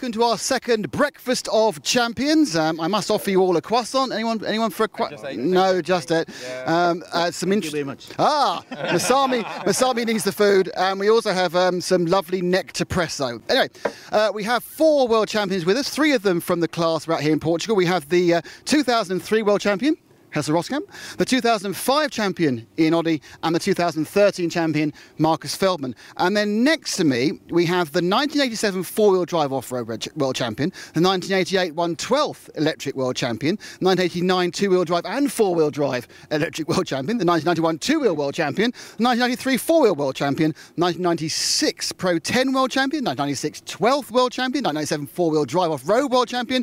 welcome to our second breakfast of champions. Um, I must offer you all a croissant. Anyone? Anyone for a croissant? No, just it. Um, uh, some Thank you much. Ah, Masami. Masami needs the food, and we also have um, some lovely nectarpresso. Anyway, uh, we have four world champions with us. Three of them from the class right here in Portugal. We have the uh, 2003 world champion. Hessel Roskam, the 2005 champion Ian Oddie, and the 2013 champion Markus Feldman. And then next to me, we have the 1987 four-wheel drive off-road world champion, the 1988 112th electric world champion, 1989 two-wheel drive and four-wheel drive electric world champion, the 1991 two-wheel world champion, the 1993 four-wheel world champion, 1996 Pro 10 world champion, 1996 12th world champion, 1997 four-wheel drive off-road world champion,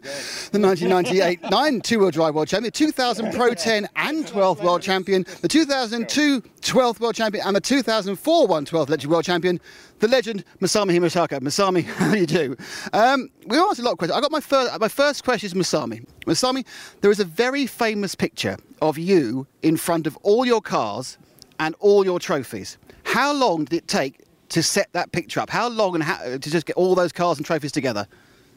the 1998 nine two-wheel drive world champion, 2000 Pro 10 and 12th world champion, the 2002 12th world champion, and the 2004 112th electric world champion, the legend Masami Hirosaka. Masami, how do you do? Um, we asked a lot of questions. I got my first. My first question is Masami. Masami, there is a very famous picture of you in front of all your cars and all your trophies. How long did it take to set that picture up? How long and how, to just get all those cars and trophies together?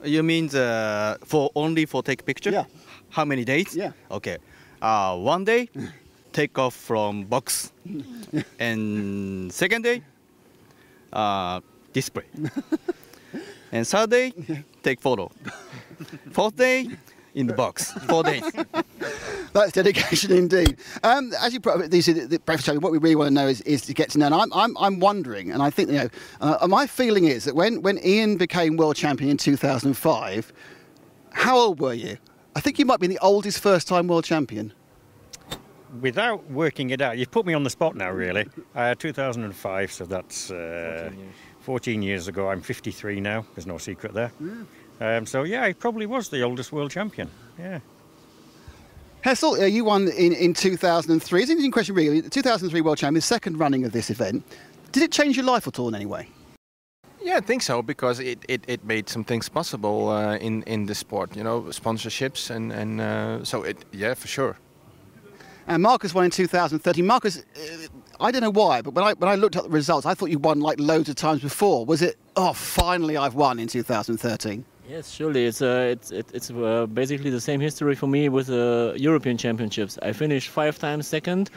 You mean the for only for take picture? Yeah. How many days? Yeah. Okay. Uh, one day, take off from box, and second day, uh, display. and third day, take photo. Fourth day, in the box. Four days. That's dedication indeed. Um, as you probably see, the, breakfast champion, what we really want to know is, is to get to know. And I'm, I'm, I'm wondering, and I think you know, uh, my feeling is that when, when Ian became world champion in 2005, how old were you? I think you might be the oldest first-time world champion. Without working it out, you've put me on the spot now, really. Uh, 2005, so that's uh, 14, years. ago. I'm 53 now. There's no secret there. Um, so yeah, I probably was the oldest world champion. Yeah. Hessel, uh, you won in, in 2003. It's an interesting question, really. The 2003 world champion, second running of this event. Did it change your life at all in any way? Yeah, I think so because it, it, it made some things possible uh, in in the sport. You know, sponsorships and and uh, so it yeah for sure. And Markus won in 2013. Markus, uh, I don't know why, but when I when I looked at the results, I thought you won like loads of times before. Was it? Oh, finally, I've won in 2013. Yes, surely. It's uh, it's it, it's uh, basically the same history for me with the European Championships. I finished five times second,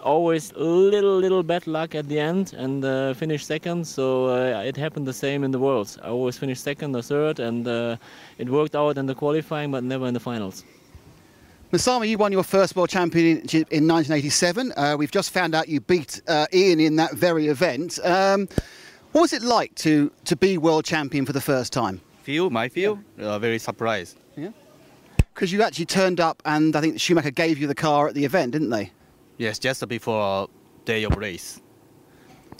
always little little bad luck at the end, and uh, finished second. So uh, it happened the same in the Worlds. I always finished second or third, and uh, it worked out in the qualifying, but never in the finals. Masami, you won your first world championship in 1987. Uh, we've just found out you beat uh, Ian in that very event. Um, what was it like to, to be world champion for the first time? Feel my feel uh, very surprised. Yeah. Because you actually turned up and I think Schumacher gave you the car at the event, didn't they? Yes, just before day of race.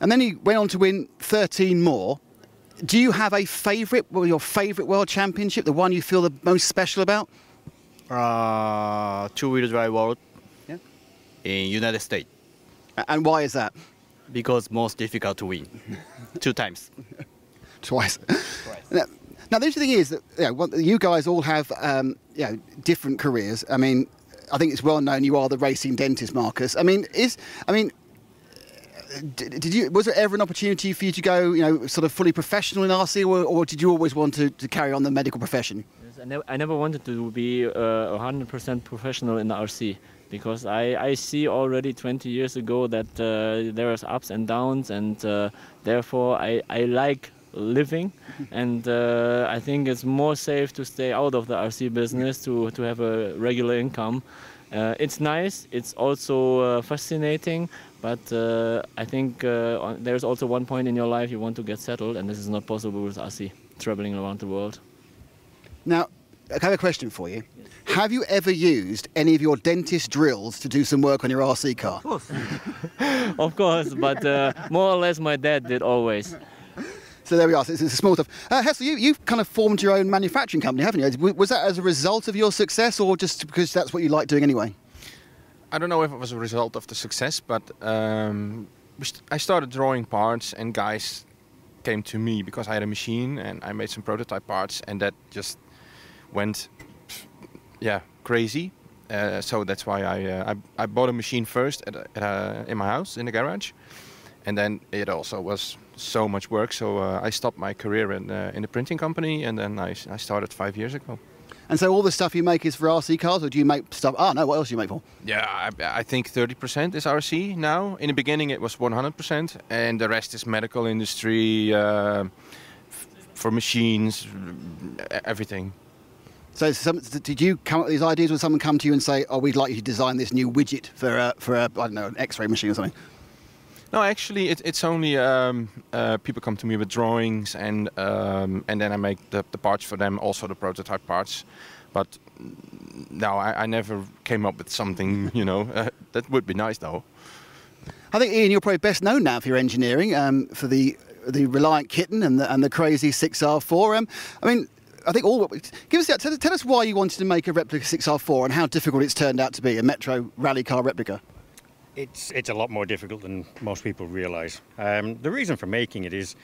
And then he went on to win 13 more. Do you have a favourite, well, your favourite world championship, the one you feel the most special about? Uh, two-wheel drive world. Yeah. In United States And why is that? because most difficult to win, two times. Twice. Now, now, the interesting thing is that you, know, what- you guys all have um, you know, different careers. I mean, I think it's well known you are the racing dentist, Markus. I mean, is I mean, did, did you was there ever an opportunity for you to go, you know, sort of fully professional in RC, or, or did you always want to, to carry on the medical profession? Yes, I, never, I never wanted to be uh, 100% professional in the RC because I, I see already 20 years ago that uh, there is ups and downs and uh, therefore I, I like living and uh, I think it's more safe to stay out of the RC business to, to have a regular income. Uh, it's nice, it's also uh, fascinating, but uh, I think uh, on- there's also one point in your life you want to get settled and this is not possible with RC, traveling around the world. Now, I have a question for you. Have you ever used any of your dentist drills to do some work on your RC car? of course, but uh, more or less my dad did always. So there we are. So it's, it's small stuff. Uh, you, you've kind of formed your own manufacturing company, haven't you? Was that as a result of your success, or just because that's what you like doing anyway? I don't know if it was a result of the success, but um, I started drawing parts, and guys came to me because I had a machine and I made some prototype parts, and that just went, yeah, crazy. Uh, so that's why I, uh, I I bought a machine first at, at a, in my house in the garage, and then it also was so much work. So uh, I stopped my career in uh, in the printing company, and then I, I started five years ago. And so all the stuff you make is for RC cars, or do you make stuff? Oh no, what else do you make for? Yeah, I, I think 30% is RC now. In the beginning, it was 100%, and the rest is medical industry, uh, f- for machines, everything. So, some, did you come up with these ideas? Would someone come to you and say, "Oh, we'd like you to design this new widget for a, for a, I don't know, an X-ray machine or something"? No, actually, it, it's only um, uh, people come to me with drawings, and um, and then I make the, the parts for them, also the prototype parts. But no, I, I never came up with something. You know, uh, that would be nice though. I think Ian, you're probably best known now for your engineering, um, for the the Reliant Kitten and the and the crazy 6R4. Um, I mean, I think all. Give us. Tell, tell us why you wanted to make a replica 6R4 and how difficult it's turned out to be a Metro rally car replica. It's it's a lot more difficult than most people realise. Um, the reason for making it is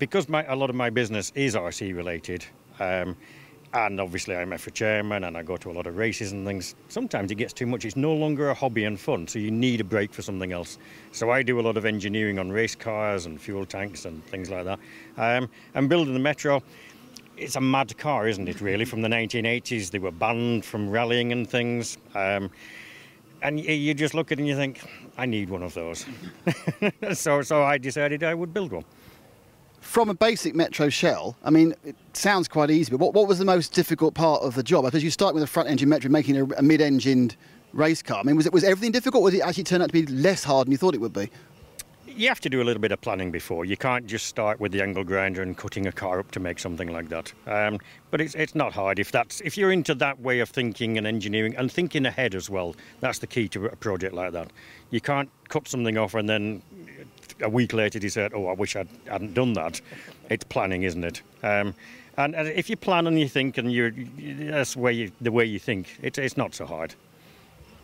because my, a lot of my business is RC related, um, and obviously I'm a chairman and I go to a lot of races and things. Sometimes it gets too much. It's no longer a hobby and fun, so you need a break for something else. So I do a lot of engineering on race cars and fuel tanks and things like that. Um, and building the Metro. It's a mad car, isn't it? Really, from the 1980s, they were banned from rallying and things. Um, and you just look at it and you think, I need one of those. so, so I decided I would build one. From a basic Metro shell, I mean, it sounds quite easy, but what, what was the most difficult part of the job? Because you start with a front engine Metro making a, a mid engined race car. I mean, was, it, was everything difficult or did it actually turn out to be less hard than you thought it would be? You have to do a little bit of planning before. You can't just start with the angle grinder and cutting a car up to make something like that. Um, but it's, it's not hard if that's if you're into that way of thinking and engineering and thinking ahead as well. That's the key to a project like that. You can't cut something off and then a week later decide, "Oh, I wish I hadn't done that." It's planning, isn't it? Um, and, if you plan and you think and you're that's the way you, the way you think, it, it's not so hard.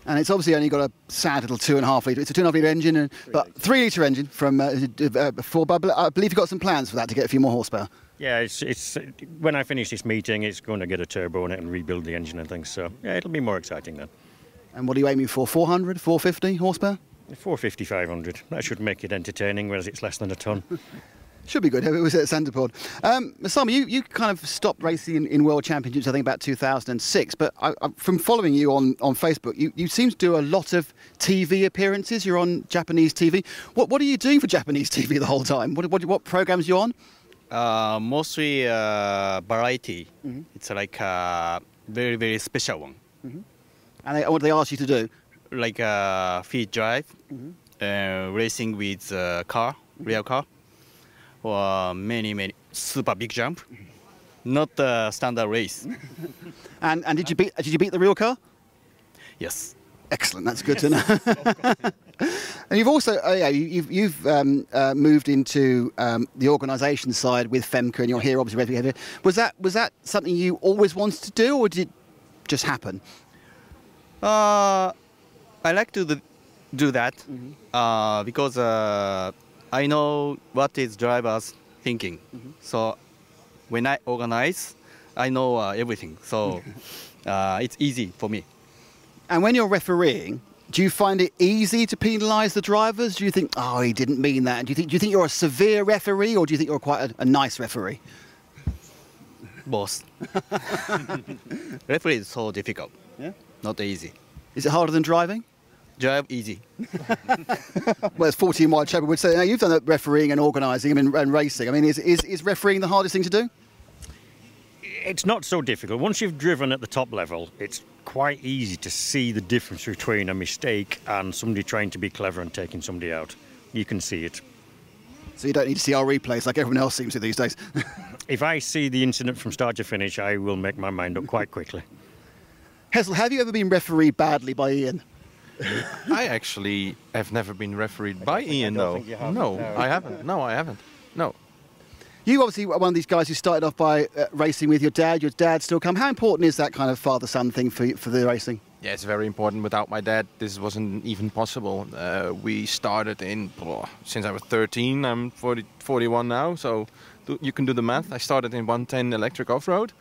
And it's obviously only got a sad little two and a half litre. It's a two and a half litre engine, and, but three litre engine from uh, uh, Ford. But I I believe you've got some plans for that to get a few more horsepower. Yeah, it's, it's when I finish this meeting, it's going to get a turbo in it and rebuild the engine and things. So yeah, it'll be more exciting then. And what are you aiming for? 400, 450 horsepower? 450, 500. That should make it entertaining, whereas it's less than a ton. Should be good. It was at Santa Pod. Um, Masami, you, you kind of stopped racing in, in World Championships, I think, about 2006. But I, I, from following you on, on Facebook, you, you seem to do a lot of TV appearances. You're on Japanese TV. What, what are you doing for Japanese TV the whole time? What, what, what programs are you on? Uh, mostly uh, variety. It's like a very very special one, And they, what do they ask you to do? like a feed drive, uh, racing with uh, car, real car, or many many super big jump, not a standard race. And, and did, you beat, did you beat the real car? Yes. Excellent. That's good to know. and you've also, uh, yeah, you, you've, you've um, uh, moved into um, the organisation side with FEMCA, and you're here obviously. Was that was that something you always wanted to do, or did it just happen? Uh, I like to do- do that uh, because uh, I know what is drivers thinking. So when I organize, I know uh, everything. So uh, it's easy for me. And when you're refereeing, do you find it easy to penalise the drivers? Do you think, oh, he didn't mean that? Do you think, do you think you're a severe referee, or do you think you're quite a, a nice referee? Both. Referee is so difficult. Yeah. Not easy. Is it harder than driving? Drive easy. Well, as 14 wide Trevor would say, now you've done that refereeing and organising and, and racing. I mean, is, is, is refereeing the hardest thing to do? it's not so difficult. Once you've driven at the top level, it's quite easy to see the difference between a mistake and somebody trying to be clever and taking somebody out. You can see it. So you don't need to see our replays like everyone else seems to these days. If I see the incident from start to finish, I will make my mind up quite quickly. Hessel, have you ever been refereed badly by Ian? I actually have never been refereed by Ian, though. think. No, No. I haven't. No, I haven't. No. You obviously were one of these guys who started off by uh, racing with your dad. Your dad still come. How important is that kind of father-son thing for for the racing? Yeah, it's very important. Without my dad, this wasn't even possible. Uh, we started in, oh, since I was 13, I'm 40, 41 now, so do, you can do the math. I started in 110 electric off-road.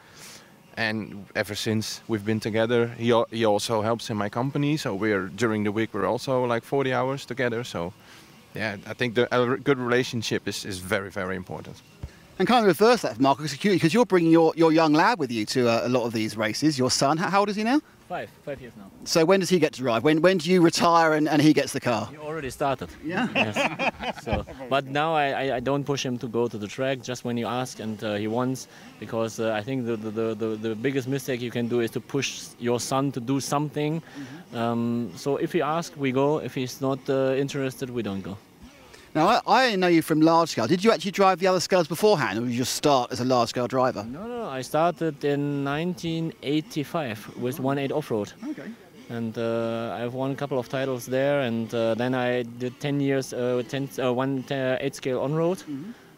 And ever since we've been together, he, he also helps in my company. So we're, during the week, we're also like 40 hours together. So yeah, I think the, a good relationship is, is very, very important. And kind of reverse that, for Markus, because you're bringing your, your young lad with you to uh, a lot of these races. Your son, how, old is he now? Five, five years now. So when does he get to drive? When when do you retire and, and he gets the car? He already started. Yeah. Yes. so, but now I, I, don't push him to go to the track just when you ask and uh, he wants because uh, I think the, the, the, the biggest mistake you can do is to push your son to do something. Um, so if he asks, we go. If he's not uh, interested, we don't go. Now I, I know you from large scale. Did you actually drive the other scales beforehand, or did you just start as a large scale driver? No, no, I started in 1985 with 1.8 off-road. Okay. and uh, I've won a couple of titles there. And uh, then I did 10 years, uh, 10, uh, one uh, eight scale on road,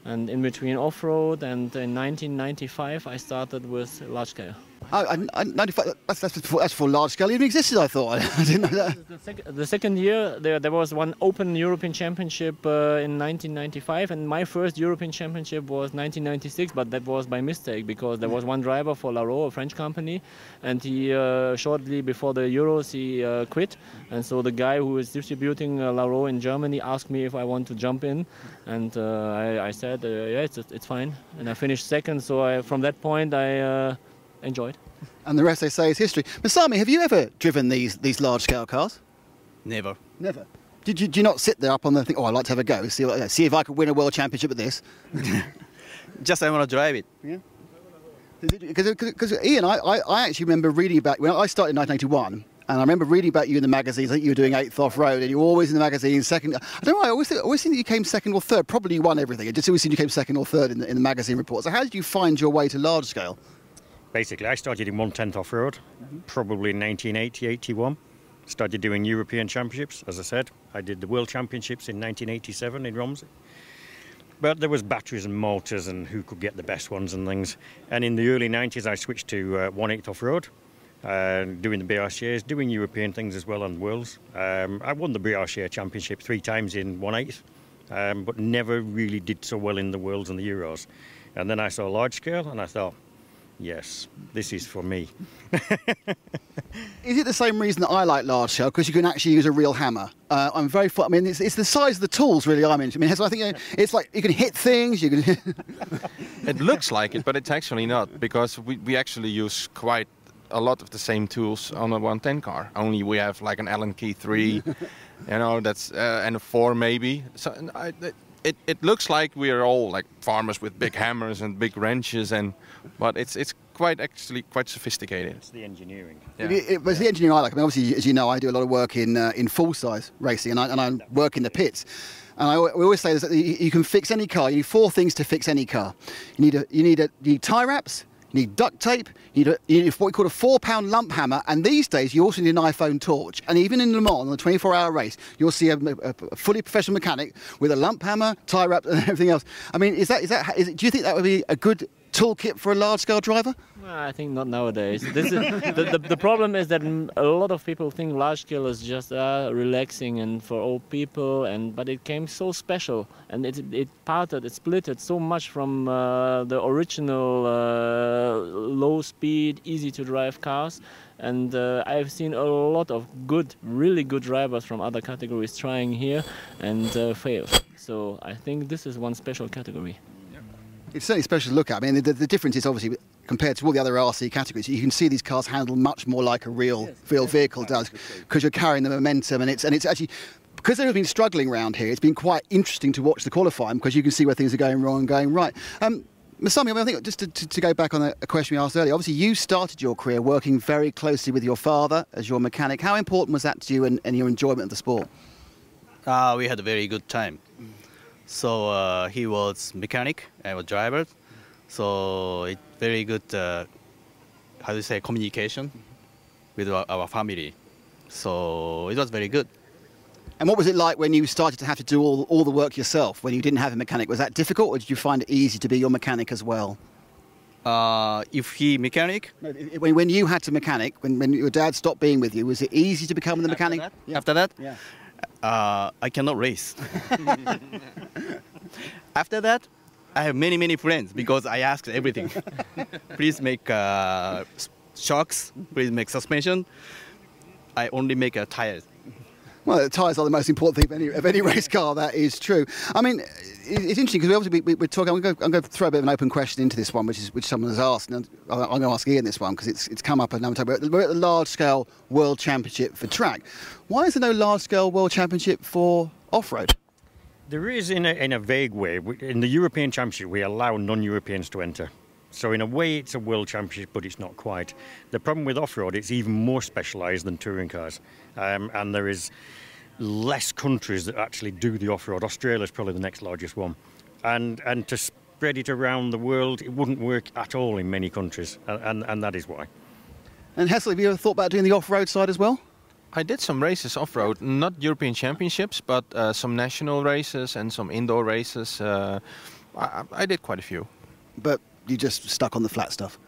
and in between off road. And in 1995, I started with large scale. Oh, I, I, 95, that's, that's, before, that's before large scale even existed, I thought. I didn't know that. The, sec- the second year, there, there was one open European Championship uh, in 1995, and my first European Championship was 1996, but that was by mistake because there was one driver for Laro, a French company, and he uh, shortly before the Euros he uh, quit, and so the guy who is distributing uh, Laro in Germany asked me if I want to jump in, and uh, I, I said uh, yeah, it's, it's fine, and I finished second. So I, from that point, I uh, enjoyed. And the rest they say is history. Masami, have you ever driven these, these large scale cars? Never. Never. Did you, did you not sit there up on the thing? Oh, I'd like to have a go. See, what- see if I could win a world championship at this. Just I want to drive it. Yeah. Because Ian, I, I, I actually remember reading about when I started in 1981, and I remember reading about you in the magazines. I think you were doing eighth off road, and you were always in the magazine second. I don't know. I always think, I always think that you came second or third. Probably you won everything. It just always seemed you came second or third in the, in the magazine reports. So how did you find your way to large scale? Basically, I started in 110th off road, probably in 1980, 81. Started doing European Championships, as I said. I did the World Championships in 1987 in Romsey. But there was batteries and motors and who could get the best ones and things. And in the early 90s, I switched to uh, 1/8 off road, uh, doing the BRCAs, doing European things as well and Worlds. Um, I won the BRCA Championship three times in 1/8, um, but never really did so well in the Worlds and the Euros. And then I saw large scale and I thought, yes, this is for me. Is it the same reason that I like large scale? Because you can actually use a real hammer. Uh, I'm very. I mean, it's, it's the size of the tools really I'm into. I mean, so I think uh, it's like you can hit things. You can. It looks like it, but it's actually not because we, we actually use quite a lot of the same tools on a 110 car. Only we have like an Allen key 3, you know, that's uh, and a 4 maybe. So and I, it, it looks like we are all like farmers with big hammers and big wrenches, and but it's it's quite actually quite sophisticated. It's the engineering. Yeah. It, it was the engineering I like. I mean, obviously, as you know, I do a lot of work in uh, in full size racing, and I, and I work in the pits. And I, we always say this, that you, you can fix any car. You need four things to fix any car. You need a you need a you need tie wraps. You need duct tape. You need, you what we call a four-pound lump hammer. And these days, you also need an iPhone torch. And even in Le Mans, on the 24-hour race, you'll see a, a- a fully professional mechanic with a lump hammer, tie wrap, and everything else. I mean, is that is that? Is do you think that would be a good toolkit for a large-scale driver? Well, I think not nowadays. Is, the, the, the problem is that a lot of people think large scale is just uh, relaxing and for old people, and but it came so special and it it parted, it splitted so much from uh, the original uh, low speed, easy to drive cars. And uh, I've seen a lot of good, really good drivers from other categories trying here and uh, fail. So I think this is one special category. It's certainly special to look at. I mean, the, the difference is obviously compared to all the other RC categories, you can see these cars handle much more like a real, real vehicle does, because you're carrying the momentum, and it's and it's actually because they've been struggling around here. It's been quite interesting to watch the qualifying because you can see where things are going wrong and going right. Um, Masami, I, mean, I think just to, to, to go back on a, a question we asked earlier, obviously you started your career working very closely with your father as your mechanic. How important was that to you and, and your enjoyment of the sport? Uh, we had a very good time. So uh, he was mechanic, I was driver. So it very good, uh, how do you say, communication with our, our family. So it was very good. And what was it like when you started to have to do all, all the work yourself, when you didn't have a mechanic? Was that difficult, or did you find it easy to be your mechanic as well? Uh, if he mechanic, No, When, when you had to mechanic, when, when your dad stopped being with you, was it easy to become the mechanic? Yeah. after that, Yeah. Uh, I cannot race. After that, I have many many friends because I asked everything. please make uh, shocks. Please make suspension. I only make a tires. Well, the tyres are the most important thing of any, of any race car. That is true. I mean, it- it's interesting because we obviously we, we're talking. I'm going, to, throw a bit of an open question into this one, which is which someone has asked, and I'm going to ask Ian this one because it's it's come up a number of times. We're at- the large scale world championship for track. Why is there no large scale world championship for off road? There is, in a, in a vague way, in the European Championship, we allow non Europeans to enter. So, in a way, it's a world championship, but it's not quite. The problem with off road, it's even more specialised than touring cars. Um, and there is less countries that actually do the off road. Australia is probably the next largest one. And, and to spread it around the world, it wouldn't work at all in many countries. And, and, and that is why. And Hessel, have you ever thought about doing the off road side as well? I did some races off road, not European Championships, but uh, some national races and some indoor races. Uh, I, I I did quite a few. But you just stuck on the flat stuff.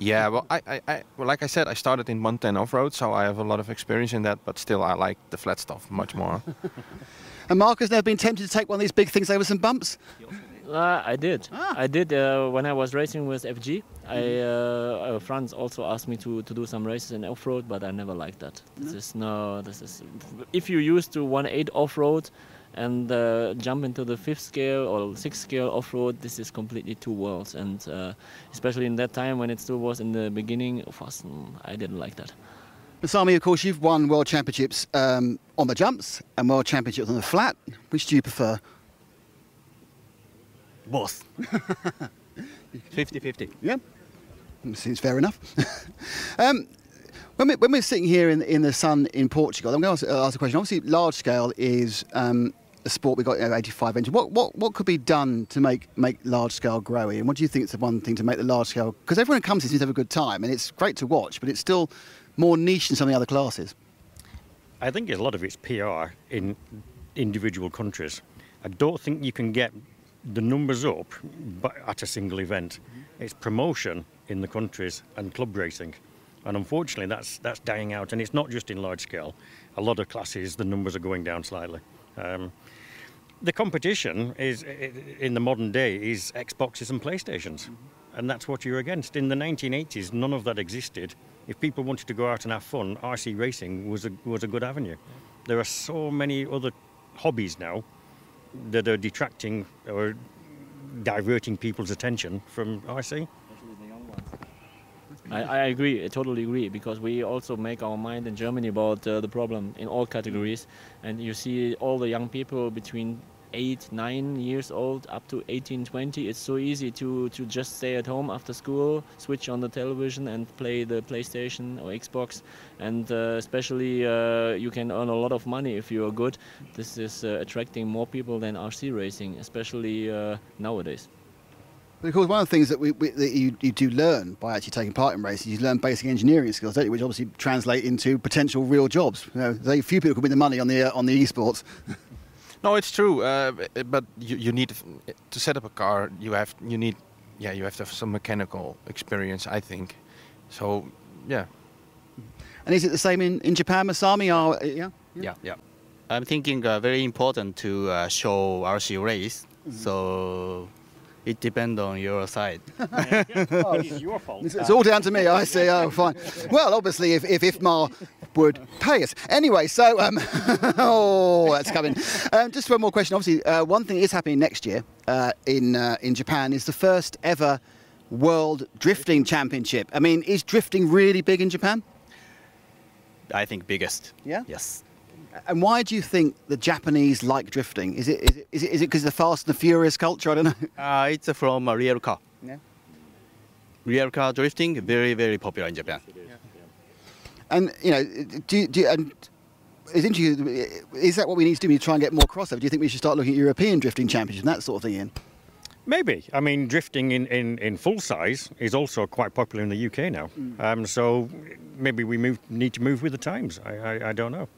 Yeah, well, I, I, I well, like I said, I started in 110 off road, so I have a lot of experience in that. But still, I like the flat stuff much more. And Mark has never been tempted to take one of these big things over some bumps. Uh, I did. Ah. I did uh, when I was racing with FG. I uh, uh, Franz also asked me to, to do some races in off road, but I never liked that. This is no. This is if you used to one eight off road and uh, jump into the fifth scale or sixth scale off road, this is completely two worlds. And uh, especially in that time when it still was in the beginning of us, mm, I didn't like that. Masami, of course, you've won world championships um, on the jumps and world championships on the flat. Which do you prefer? Both. 50-50. Yeah, seems fair enough. um, when, we, when we're sitting here in, in the sun in Portugal, I'm going to ask, ask a question. Obviously, large scale is um, a sport. We've got you know, 85 engines. What, what, what could be done to make, make large scale grow? And what do you think is the one thing to make the large scale? Because everyone comes here seems to have a good time, and it's great to watch, but it's still more niche than some of the other classes. I think a lot of it's PR in individual countries. I don't think you can get the numbers up at a single event. It's promotion in the countries and club racing. And unfortunately, that's, that's dying out. And it's not just in large scale. A lot of classes, the numbers are going down slightly. Um, the competition is in the modern day is Xboxes and PlayStations, and that's what you're against. In the 1980s, none of that existed. If people wanted to go out and have fun, RC racing was a was a good avenue. There are so many other hobbies now that are detracting or diverting people's attention from RC. I, I agree, I totally agree, because we also make our mind in Germany about uh, the problem in all categories, and you see all the young people between eight, nine years old up to 18, 20. It's so easy to to just stay at home after school, switch on the television, and play the PlayStation or Xbox, and uh, especially uh, you can earn a lot of money if you are good. This is uh, attracting more people than RC racing, especially uh, nowadays. Because one of the things that, we, we, that you, you do learn by actually taking part in races, you learn basic engineering skills, don't you? Which obviously translate into potential real jobs. You know, few people can win the money on the uh, on the esports. no, it's true, uh, but you, you need to set up a car. You have you need yeah you have to have some mechanical experience, I think. So yeah, And is it the same in, in Japan, Masami? Are, uh, yeah. Yeah, yeah. I'm thinking uh, very important to uh, show RC race. So it depends on your side. it's your fault. It's, it's all down to me. I see. Oh, fine. Well, obviously, if if IFMAR would pay us. Anyway, so um, oh, that's coming. Um, just one more question. Obviously, uh, one thing that is happening next year uh, in uh, in Japan is the first ever World Drifting Championship. I mean, is drifting really big in Japan? I think biggest. Yeah? Yes. And why do you think the Japanese like drifting? Is it is it is it is it because of the Fast and the Furious culture? I don't know. Uh, it's from a real car. Yeah. Real car drifting, very very popular in Japan. And you know, do you, do you, and it's interesting. Is that what we need to do? We need to try and get more crossover. Do you think we should start looking at European drifting championships and that sort of thing? Ian? Maybe. I mean, drifting in, in, in full size is also quite popular in the UK now. Um, so maybe we move, need to move with the times. I, I, I don't know.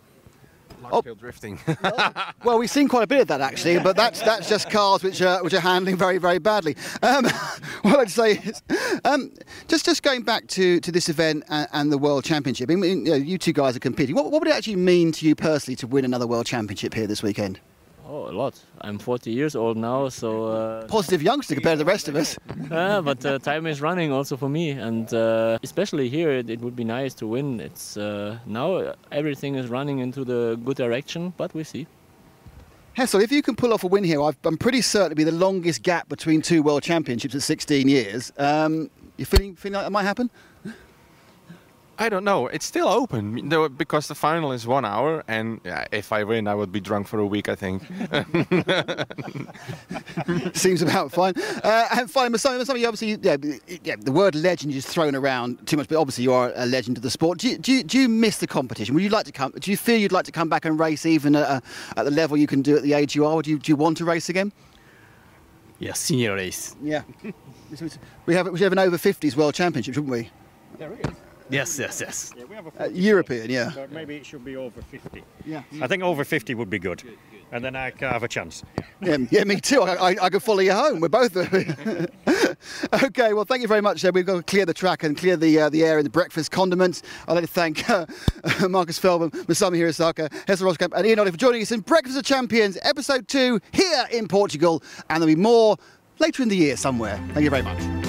Large Oh. drifting. Well, we've seen quite a bit of that actually, but that's that's just cars which are which are handling very very badly. Um, what I'd say is, um, just just going back to, to this event and, and the World Championship. I mean, you, know, you two guys are competing. What, what would it actually mean to you personally to win another World Championship here this weekend? Oh, a lot. I'm 40 years old now, so. Uh, Positive youngster compared to the rest of us. uh, but uh, time is running also for me, and uh, especially here, it, it would be nice to win. It's uh, now everything is running into the good direction, but we see. Hessel, if you can pull off a win here, I've, I'm pretty certain it'll be the longest gap between two world championships at 16 years. Um, you feeling feeling like that might happen? I don't know. It's still open because the final is one hour, and yeah, if I win, I would be drunk for a week. I think. Seems about fine. Uh, and finally, Masami, Masami, you obviously, yeah, yeah, the word legend is thrown around too much, but obviously you are a legend of the sport. Do you, do you, do you miss the competition? Would you like to come? Do you feel you'd like to come back and race even at, uh, at the level you can do at the age you are? Do you, do you want to race again? Yeah, senior race. Yeah. we have we have an over 50s world championship, shouldn't we? There is. Yes, yes, yes. Yeah, we have a Uh, European, yeah. So maybe it should be over 50. Yeah. I think over 50 would be good, and then I can have a chance. Yeah, yeah, me too. I, I, I could follow you home. We're both. okay, well, thank you very much. Uh, we've got to clear the track and clear the uh, the air and the breakfast condiments. I'd like to thank uh, Markus Feldman, Masami Hirosaka, Hessel Roskam, and Ian Oddie for joining us in Breakfast of Champions, episode two, here in Portugal. And there'll be more later in the year somewhere. Thank you very much.